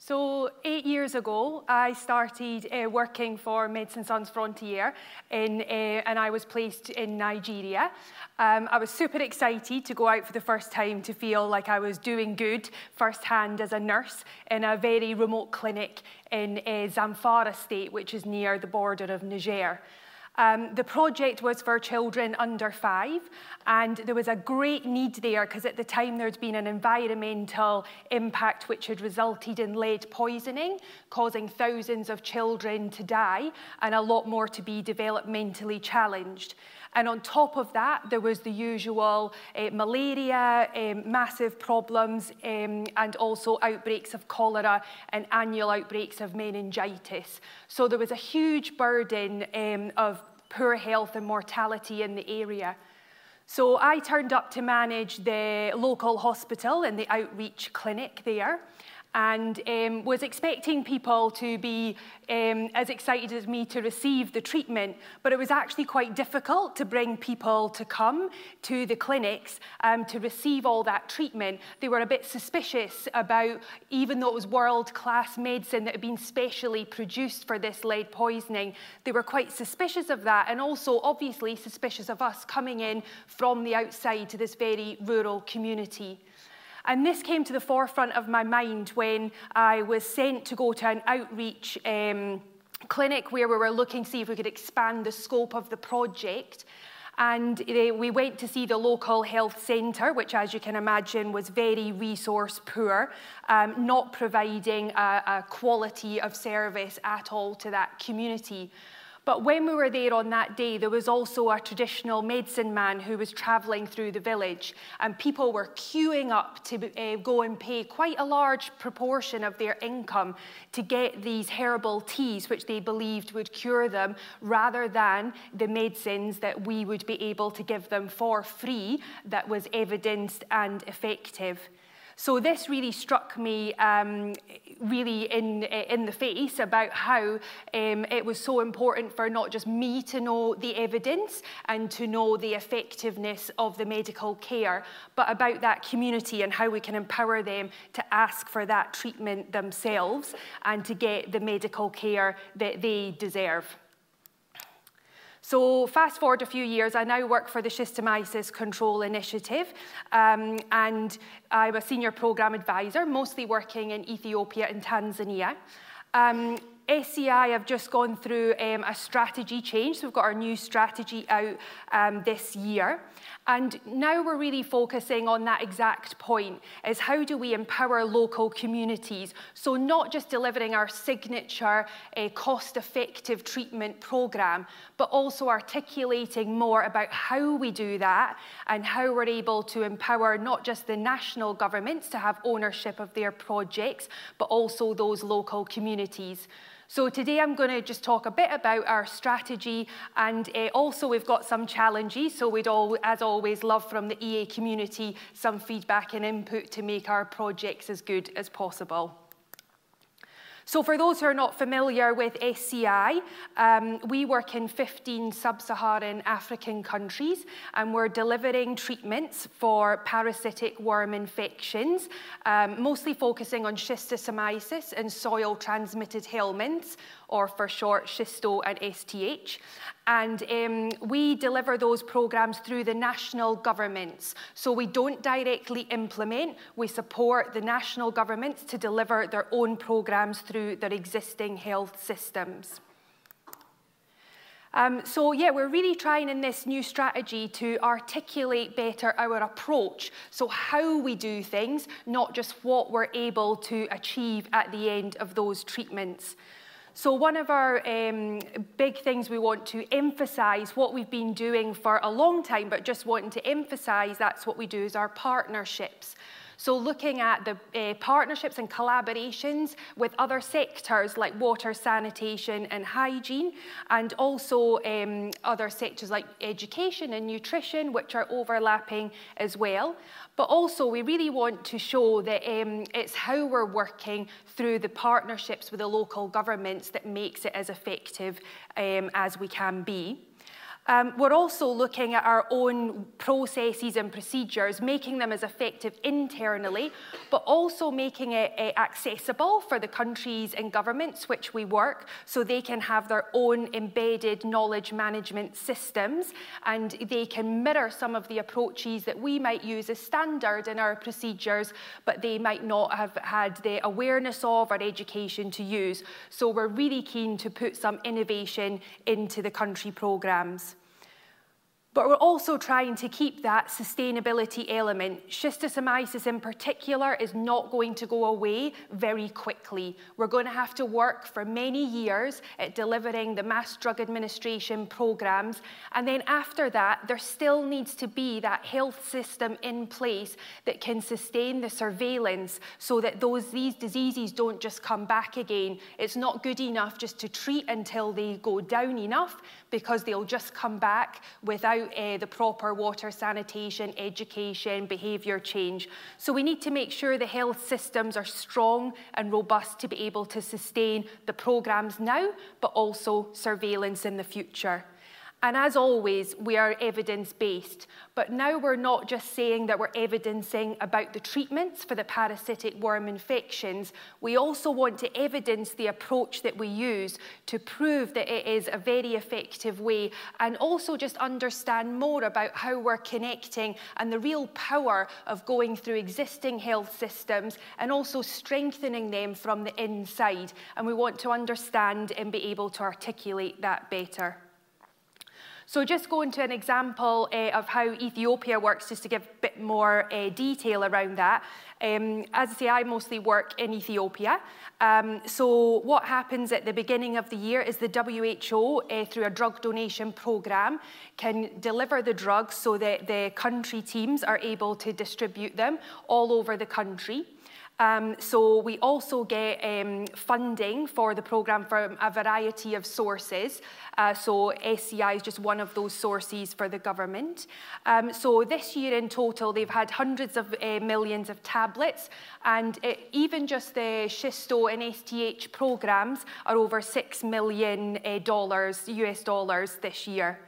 So eight years ago, I started uh, working for Médecins Sans Frontières, in, uh, and I was placed in Nigeria. Um, I was super excited to go out for the first time to feel like I was doing good firsthand as a nurse in a very remote clinic in uh, Zamfara state, which is near the border of Niger. Um, the project was for children under five, and there was a great need there because at the time there'd been an environmental impact which had resulted in lead poisoning, causing thousands of children to die and a lot more to be developmentally challenged. And on top of that, there was the usual uh, malaria, um, massive problems, um, and also outbreaks of cholera and annual outbreaks of meningitis. So there was a huge burden um, of poor health and mortality in the area. So I turned up to manage the local hospital and the outreach clinic there. And um, was expecting people to be um, as excited as me to receive the treatment, but it was actually quite difficult to bring people to come to the clinics um, to receive all that treatment. They were a bit suspicious about, even though it was world-class medicine that had been specially produced for this lead poisoning, they were quite suspicious of that and also obviously suspicious of us coming in from the outside to this very rural community. And this came to the forefront of my mind when I was sent to go to an outreach um, clinic where we were looking to see if we could expand the scope of the project. And uh, we went to see the local health centre, which, as you can imagine, was very resource poor, um, not providing a, a quality of service at all to that community. But when we were there on that day, there was also a traditional medicine man who was travelling through the village, and people were queuing up to uh, go and pay quite a large proportion of their income to get these herbal teas, which they believed would cure them, rather than the medicines that we would be able to give them for free that was evidenced and effective. So this really struck me um, really in, in the face about how um, it was so important for not just me to know the evidence and to know the effectiveness of the medical care, but about that community and how we can empower them to ask for that treatment themselves and to get the medical care that they deserve. So fast forward a few years, I now work for the Schistosomiasis Control Initiative, um, and I'm a senior program advisor, mostly working in Ethiopia and Tanzania. Um, SCI have just gone through um, a strategy change. So we've got our new strategy out um, this year. And now we're really focusing on that exact point, is how do we empower local communities? So not just delivering our signature uh, cost-effective treatment program, but also articulating more about how we do that and how we're able to empower not just the national governments to have ownership of their projects, but also those local communities. So today I'm going to just talk a bit about our strategy and uh, also we've got some challenges. So we'd all, as always, love from the EA community some feedback and input to make our projects as good as possible. So for those who are not familiar with SCI, um, we work in 15 sub-Saharan African countries and we're delivering treatments for parasitic worm infections, um, mostly focusing on schistosomiasis and soil-transmitted helminths, or for short, Schisto and STH. And um, we deliver those programs through the national governments. So we don't directly implement, we support the national governments to deliver their own programs through their existing health systems. Um, so yeah, we're really trying in this new strategy to articulate better our approach. So how we do things, not just what we're able to achieve at the end of those treatments. So one of our um, big things we want to emphasize, what we've been doing for a long time, but just wanting to emphasize that's what we do, is our partnerships. So looking at the uh, partnerships and collaborations with other sectors like water, sanitation and hygiene, and also um, other sectors like education and nutrition, which are overlapping as well. But also we really want to show that um, it's how we're working through the partnerships with the local governments that makes it as effective um, as we can be. Um, we're also looking at our own processes and procedures, making them as effective internally, but also making it uh, accessible for the countries and governments which we work so they can have their own embedded knowledge management systems and they can mirror some of the approaches that we might use as standard in our procedures, but they might not have had the awareness of or education to use. So we're really keen to put some innovation into the country programmes. But we're also trying to keep that sustainability element. Schistosomiasis in particular is not going to go away very quickly. We're going to have to work for many years at delivering the mass drug administration programs. And then after that, there still needs to be that health system in place that can sustain the surveillance so that those, these diseases don't just come back again. It's not good enough just to treat until they go down enough because they'll just come back without uh, the proper water sanitation, education, behaviour change. So we need to make sure the health systems are strong and robust to be able to sustain the programmes now, but also surveillance in the future. And as always, we are evidence based. But now we're not just saying that we're evidencing about the treatments for the parasitic worm infections. We also want to evidence the approach that we use to prove that it is a very effective way and also just understand more about how we're connecting and the real power of going through existing health systems and also strengthening them from the inside. And we want to understand and be able to articulate that better. So just going to an example uh, of how Ethiopia works, just to give a bit more uh, detail around that. Um, as I say, I mostly work in Ethiopia. Um, so what happens at the beginning of the year is the WHO, uh, through a drug donation program, can deliver the drugs so that the country teams are able to distribute them all over the country. Um, so we also get um, funding for the programme from a variety of sources. Uh, so SCI is just one of those sources for the government. Um, so this year in total, they've had hundreds of uh, millions of tablets, and it, uh, even just the Schisto and STH programmes are over six million uh, dollars, US dollars this year.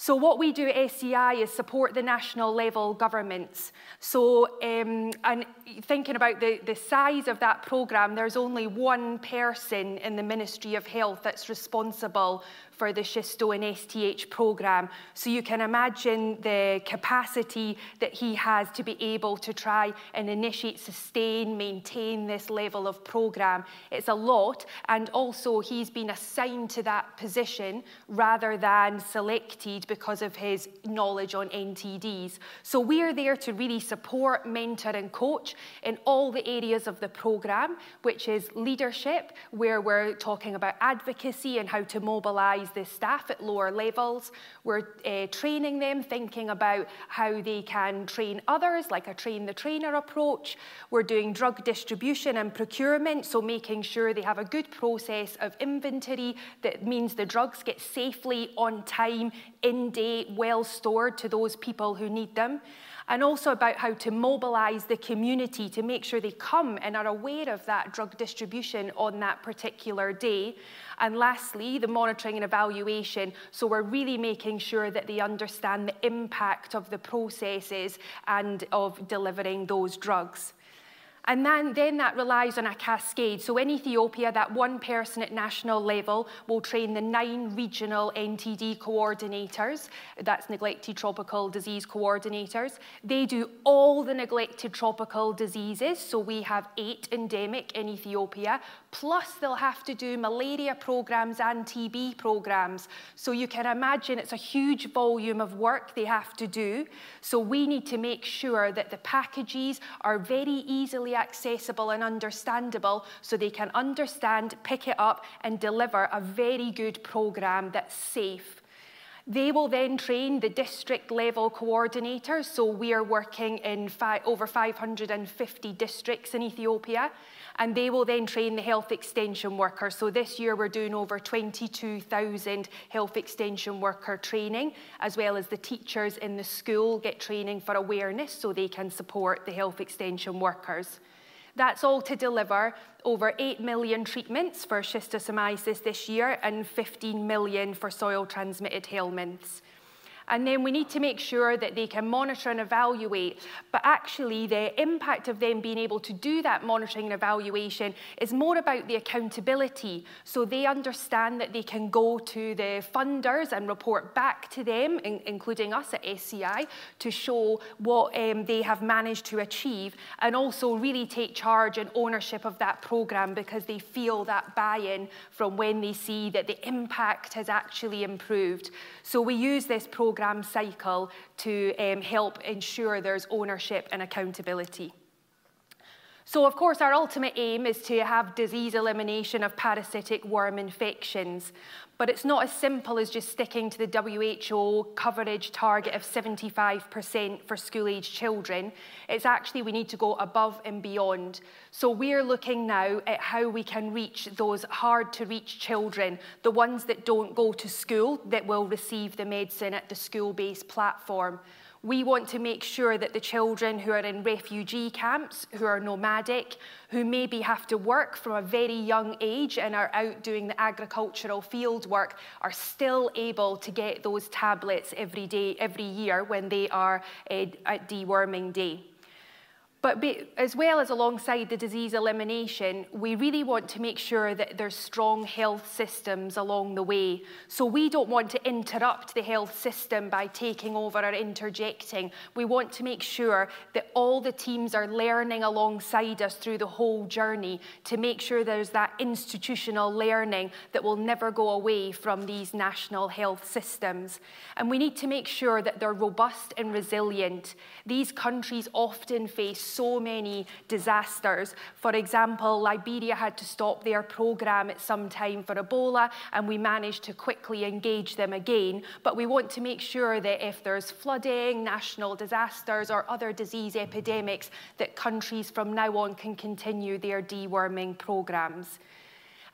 So what we do at SEI is support the national level governments. So um, and thinking about the, the size of that programme, there's only one person in the Ministry of Health that's responsible for the Schisto and STH programme. So you can imagine the capacity that he has to be able to try and initiate, sustain, maintain this level of programme. It's a lot, and also he's been assigned to that position rather than selected because of his knowledge on NTDs. So we're there to really support, mentor, and coach in all the areas of the programme, which is leadership, where we're talking about advocacy and how to mobilise the staff at lower levels. We're uh, training them, thinking about how they can train others, like a train the trainer approach. We're doing drug distribution and procurement, so making sure they have a good process of inventory that means the drugs get safely on time, in date, well stored to those people who need them and also about how to mobilise the community to make sure they come and are aware of that drug distribution on that particular day. And lastly, the monitoring and evaluation. So we're really making sure that they understand the impact of the processes and of delivering those drugs. And then, then that relies on a cascade. So in Ethiopia, that one person at national level will train the nine regional NTD coordinators. That's neglected tropical disease coordinators. They do all the neglected tropical diseases. So we have eight endemic in Ethiopia. Plus, they'll have to do malaria programs and TB programs. So you can imagine it's a huge volume of work they have to do. So we need to make sure that the packages are very easily accessible and understandable so they can understand, pick it up, and deliver a very good program that's safe. They will then train the district level coordinators. So we are working in fi over 550 districts in Ethiopia and they will then train the health extension workers. So this year we're doing over 22,000 health extension worker training, as well as the teachers in the school get training for awareness so they can support the health extension workers. That's all to deliver over 8 million treatments for schistosomiasis this year and 15 million for soil transmitted helminths. And then we need to make sure that they can monitor and evaluate. But actually, the impact of them being able to do that monitoring and evaluation is more about the accountability. So they understand that they can go to the funders and report back to them, in, including us at SCI, to show what um, they have managed to achieve and also really take charge and ownership of that programme because they feel that buy-in from when they see that the impact has actually improved. So we use this programme programme cycle to um, help ensure there's ownership and accountability. So, of course, our ultimate aim is to have disease elimination of parasitic worm infections. But it's not as simple as just sticking to the WHO coverage target of 75% for school-age children. It's actually we need to go above and beyond. So we're looking now at how we can reach those hard-to-reach children, the ones that don't go to school, that will receive the medicine at the school-based platform. We want to make sure that the children who are in refugee camps, who are nomadic, who maybe have to work from a very young age and are out doing the agricultural field work, are still able to get those tablets every day, every year when they are uh, at deworming day. But as well as alongside the disease elimination, we really want to make sure that there's strong health systems along the way. So we don't want to interrupt the health system by taking over or interjecting. We want to make sure that all the teams are learning alongside us through the whole journey to make sure there's that institutional learning that will never go away from these national health systems. And we need to make sure that they're robust and resilient. These countries often face so many disasters. For example, Liberia had to stop their program at some time for Ebola, and we managed to quickly engage them again. But we want to make sure that if there's flooding, national disasters, or other disease epidemics, that countries from now on can continue their deworming programs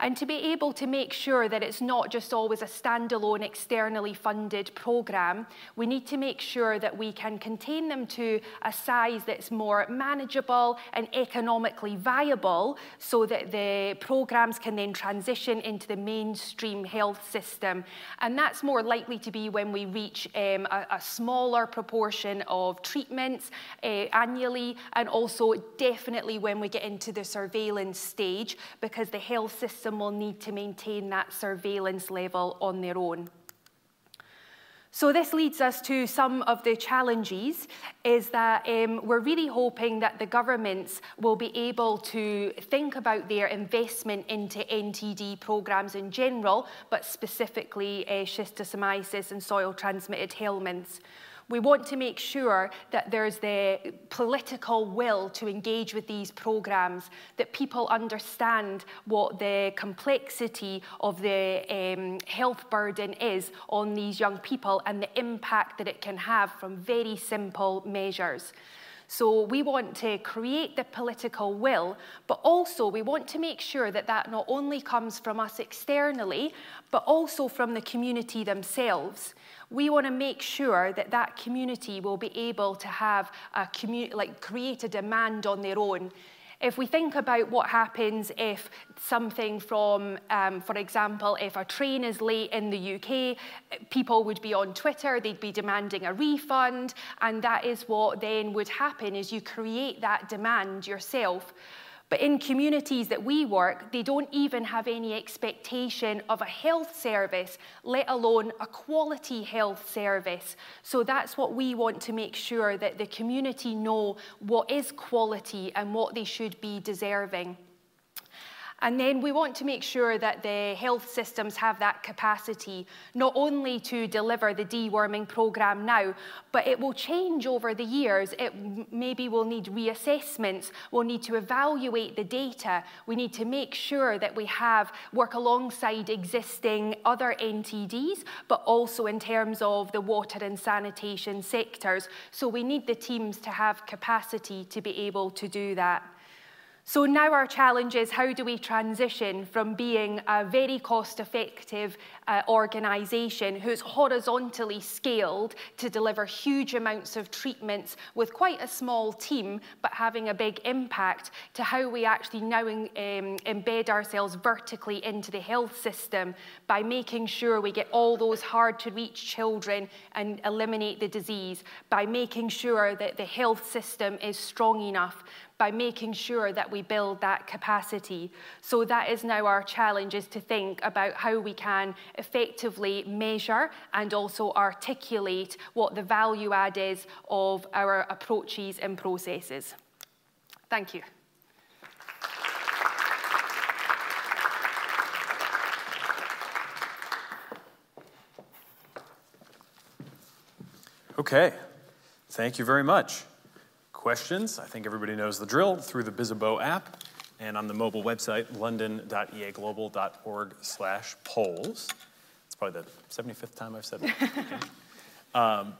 and to be able to make sure that it's not just always a standalone externally funded programme, we need to make sure that we can contain them to a size that's more manageable and economically viable so that the programmes can then transition into the mainstream health system. And that's more likely to be when we reach um, a, a, smaller proportion of treatments uh, annually and also definitely when we get into the surveillance stage because the health system system will need to maintain that surveillance level on their own. So this leads us to some of the challenges, is that um, we're really hoping that the governments will be able to think about their investment into NTD programs in general, but specifically uh, schistosomiasis and soil-transmitted helminths. We want to make sure that there's the political will to engage with these programs, that people understand what the complexity of the um, health burden is on these young people and the impact that it can have from very simple measures. So we want to create the political will, but also we want to make sure that that not only comes from us externally, but also from the community themselves we want to make sure that that community will be able to have a community, like create a demand on their own. If we think about what happens if something from, um, for example, if a train is late in the UK, people would be on Twitter, they'd be demanding a refund, and that is what then would happen is you create that demand yourself. But in communities that we work, they don't even have any expectation of a health service, let alone a quality health service. So that's what we want to make sure that the community know what is quality and what they should be deserving. And then we want to make sure that the health systems have that capacity, not only to deliver the deworming programme now, but it will change over the years. It maybe will need reassessments, we'll need to evaluate the data, we need to make sure that we have work alongside existing other NTDs, but also in terms of the water and sanitation sectors. So we need the teams to have capacity to be able to do that. So now our challenge is how do we transition from being a very cost effective uh, organisation who's horizontally scaled to deliver huge amounts of treatments with quite a small team but having a big impact to how we actually now in, um, embed ourselves vertically into the health system by making sure we get all those hard to reach children and eliminate the disease, by making sure that the health system is strong enough by making sure that we build that capacity. So that is now our challenge is to think about how we can effectively measure and also articulate what the value add is of our approaches and processes. Thank you. Okay, thank you very much questions, I think everybody knows the drill through the Bizzabo app and on the mobile website, london.eaglobal.org slash polls. It's probably the 75th time I've said that. Um,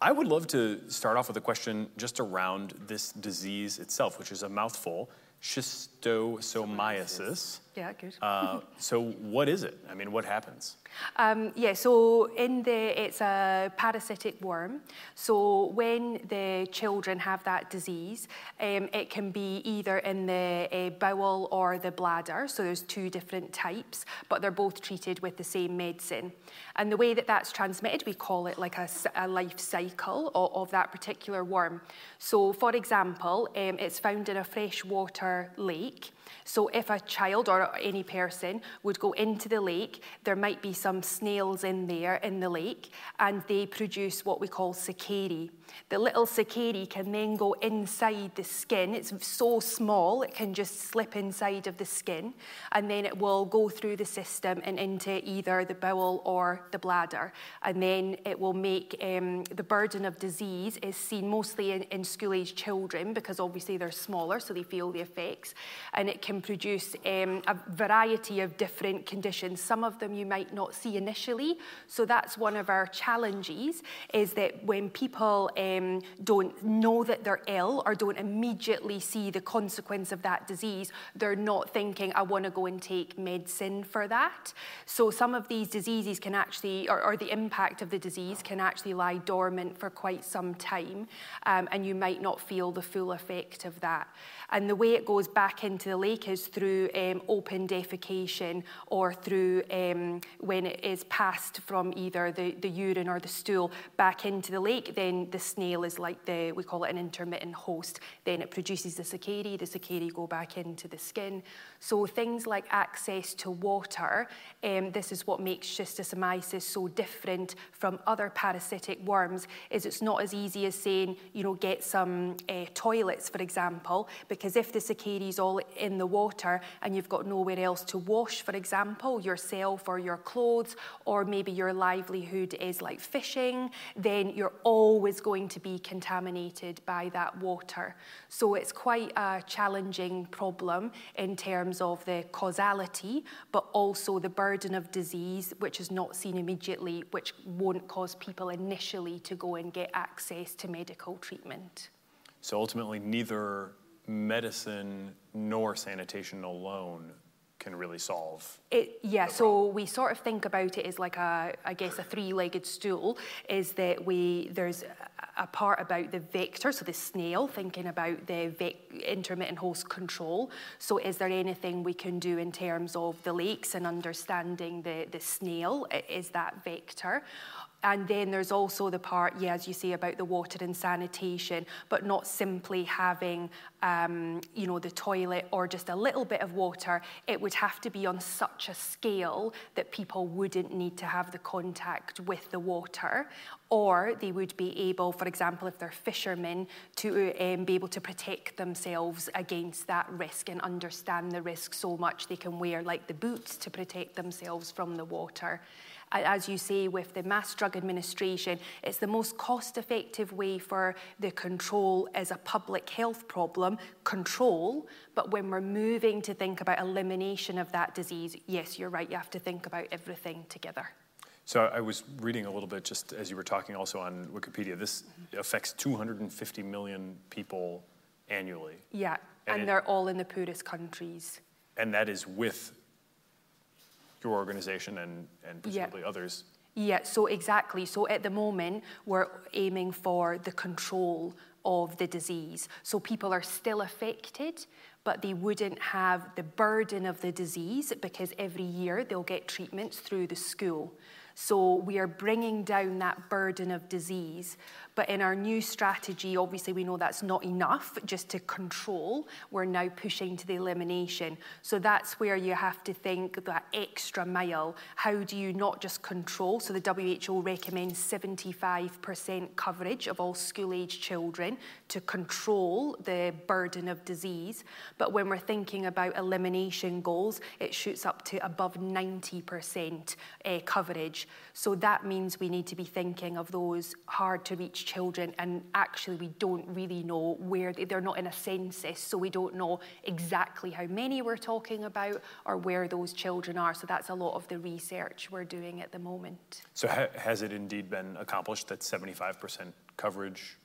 I would love to start off with a question just around this disease itself, which is a mouthful schistosomiasis. Yeah, good. Uh, so, what is it? I mean, what happens? Um, yeah, so in the it's a parasitic worm. So when the children have that disease, um, it can be either in the uh, bowel or the bladder. So there's two different types, but they're both treated with the same medicine. And the way that that's transmitted, we call it like a, a life cycle of, of, that particular worm. So, for example, um, it's found in a freshwater lake. So if a child or any person would go into the lake, there might be some snails in there in the lake, and they produce what we call cercaria. The little cercaria can then go inside the skin. It's so small, it can just slip inside of the skin, and then it will go through the system and into either the bowel or the bladder. And then it will make um, the burden of disease is seen mostly in, in school age children because obviously they're smaller, so they feel the effects. And it can produce um, a variety of different conditions. Some of them you might not see initially. So that's one of our challenges is that when people um, don't know that they're ill or don't immediately see the consequence of that disease, they're not thinking, I want to go and take medicine for that. So some of these diseases can actually, or, or the impact of the disease can actually lie dormant for quite some time, um, and you might not feel the full effect of that. And the way it goes back into the lake is through um, open defecation or through um, when it is passed from either the, the urine or the stool back into the lake, then the snail is like the, we call it an intermittent host. Then it produces the cercaria, the cercaria go back into the skin. So things like access to water, um, this is what makes schistosomiasis so different from other parasitic worms, is it's not as easy as saying, you know, get some uh, toilets, for example, because if the cercaria is all in the water and you've got nowhere else to wash, for example, yourself or your clothes, or maybe your livelihood is like fishing, then you're always going to be contaminated by that water. So it's quite a challenging problem in terms of the causality, but also the burden of disease, which is not seen immediately, which won't cause people initially to go and get access to medical treatment. So ultimately, neither medicine nor sanitation alone can really solve. It, yeah, so we sort of think about it as like a, I guess, a three-legged stool. Is that we there's a part about the vector, so the snail, thinking about the intermittent host control. So is there anything we can do in terms of the lakes and understanding the the snail? Is that vector? And then there's also the part, yeah, as you say, about the water and sanitation, but not simply having, um, you know, the toilet or just a little bit of water. It would have to be on such a scale that people wouldn't need to have the contact with the water, or they would be able, for example, if they're fishermen, to um, be able to protect themselves against that risk and understand the risk so much they can wear like the boots to protect themselves from the water as you say, with the mass drug administration, it's the most cost effective way for the control as a public health problem, control. But when we're moving to think about elimination of that disease, yes, you're right, you have to think about everything together. So I was reading a little bit just as you were talking also on Wikipedia. This affects 250 million people annually. Yeah. And, it- they're all in the poorest countries. And that is with your organization and, and presumably others. Yeah, so exactly. So at the moment, we're aiming for the control of the disease. So people are still affected, but they wouldn't have the burden of the disease because every year they'll get treatments through the school. So we are bringing down that burden of disease. But in our new strategy, obviously, we know that's not enough just to control. We're now pushing to the elimination. So that's where you have to think that extra mile. How do you not just control? So the WHO recommends 75% coverage of all school age children to control the burden of disease. But when we're thinking about elimination goals, it shoots up to above 90% uh, coverage. So that means we need to be thinking of those hard to reach children, and actually, we don't really know where they, they're not in a census, so we don't know exactly how many we're talking about or where those children are. So that's a lot of the research we're doing at the moment. So ha- has it indeed been accomplished that 75% coverage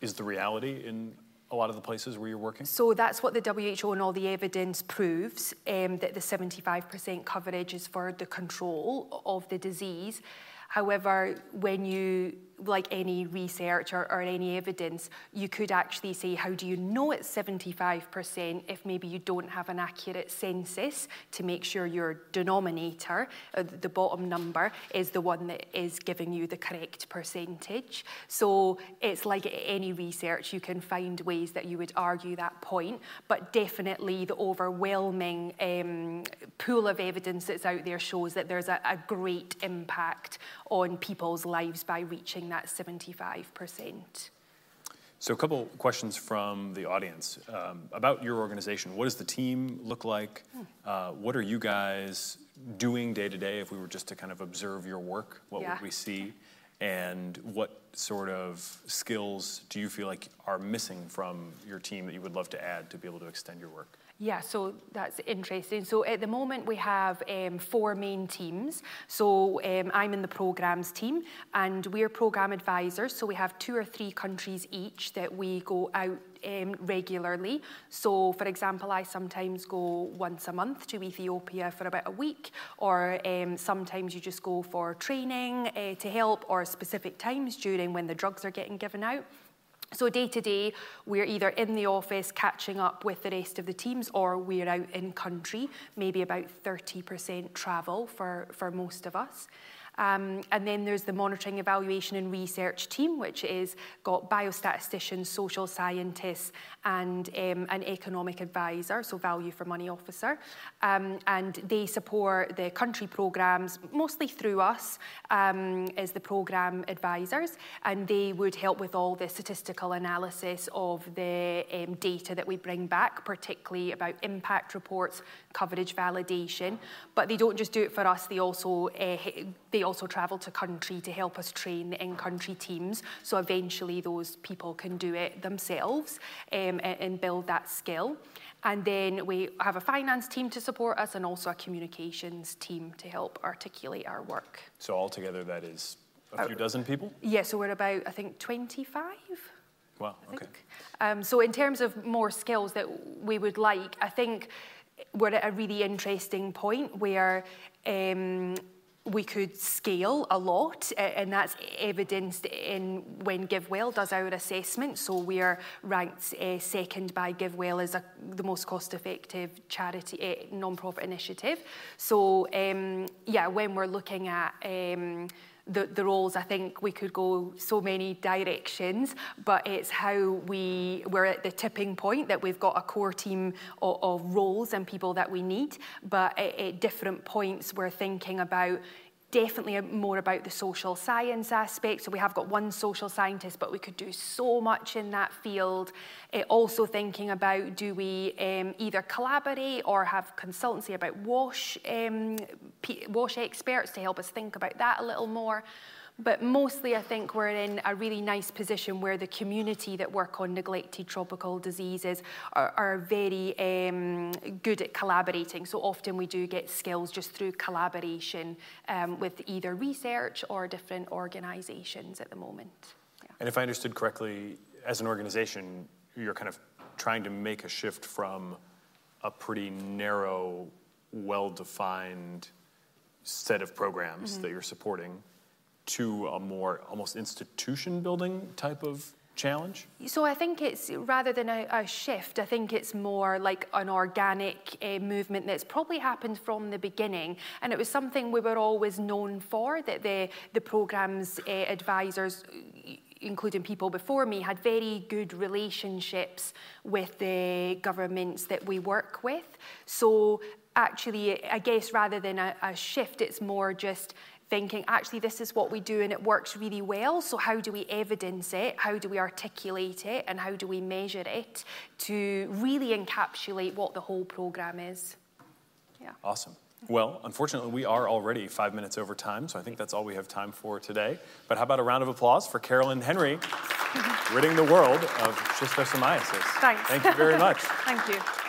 is the reality in a lot of the places where you're working? So that's what the WHO and all the evidence proves um, that the 75% coverage is for the control of the disease. However, when you, like any research or, or, any evidence, you could actually say, how do you know it's 75% if maybe you don't have an accurate census to make sure your denominator, uh, the bottom number, is the one that is giving you the correct percentage. So it's like any research, you can find ways that you would argue that point, but definitely the overwhelming um, pool of evidence that's out there shows that there's a, a great impact on people's lives by reaching that 75%. So, a couple questions from the audience um, about your organization. What does the team look like? Uh, what are you guys doing day to day? If we were just to kind of observe your work, what Yeah. would we see? And what sort of skills do you feel like are missing from your team that you would love to add to be able to extend your work? Yeah, so that's interesting. So at the moment we have um, four main teams. So um, I'm in the programs team, and we're program advisors. So we have two or three countries each that we go out um, regularly. So, for example, I sometimes go once a month to Ethiopia for about a week, or um, sometimes you just go for training uh, to help, or specific times during when the drugs are getting given out. So day to day, we're either in the office catching up with the rest of the teams or we're out in country, maybe about 30% travel for, for most of us. Um, and then there's the monitoring, evaluation, and research team, which is got biostatisticians, social scientists, and um, an economic advisor, so value for money officer. Um, and they support the country programs mostly through us um, as the program advisors, and they would help with all the statistical analysis of the um, data that we bring back, particularly about impact reports, coverage validation. But they don't just do it for us; they also uh, they also travel to country to help us train the in-country teams. So eventually, those people can do it themselves um, and, and build that skill. And then we have a finance team to support us and also a communications team to help articulate our work. So, altogether, that is a few Uh, dozen people? Yeah, so we're about, I think, 25. Wow, I okay. Um, so in terms of more skills that we would like, I think we're at a really interesting point where um, we could scale a lot, and that's evidenced in when GiveWell does our assessment. So we are ranked uh, second by GiveWell as a, the most cost-effective charity uh, non-profit initiative. So um, yeah, when we're looking at um, the, the roles, I think we could go so many directions, but it's how we, we're at the tipping point that we've got a core team of, of roles and people that we need, but at, at different points we're thinking about definitely more about the social science aspect. So we have got one social scientist, but we could do so much in that field. Uh, also thinking about do we um, either collaborate or have consultancy about WASH, um, P WASH experts to help us think about that a little more. But mostly, I think we're in a really nice position where the community that work on neglected tropical diseases are, are very um, good at collaborating. So often we do get skills just through collaboration um, with either research or different organisations at the moment. Yeah. And if I understood correctly, as an organization, you're kind of trying to make a shift from a pretty narrow, well defined set of programs mm-hmm. that you're supporting to a more almost institution building type of challenge? So I think it's rather than a, a shift, I think it's more like an organic uh, movement that's probably happened from the beginning, and it was something we were always known for. That the the program's uh, advisors including people before me, had very good relationships with the governments that we work with. So actually, I guess rather than a, a shift, it's more just thinking, actually, this is what we do and it works really well. So, how do we evidence it? How do we articulate it? And how do we measure it to really encapsulate what the whole program is? Yeah. Awesome. Well, unfortunately, we are already five minutes over time, so I think that's all we have time for today. But how about a round of applause for Carolyn Henry, ridding the world of schistosomiasis? Thanks. Thank you very much. Thank you.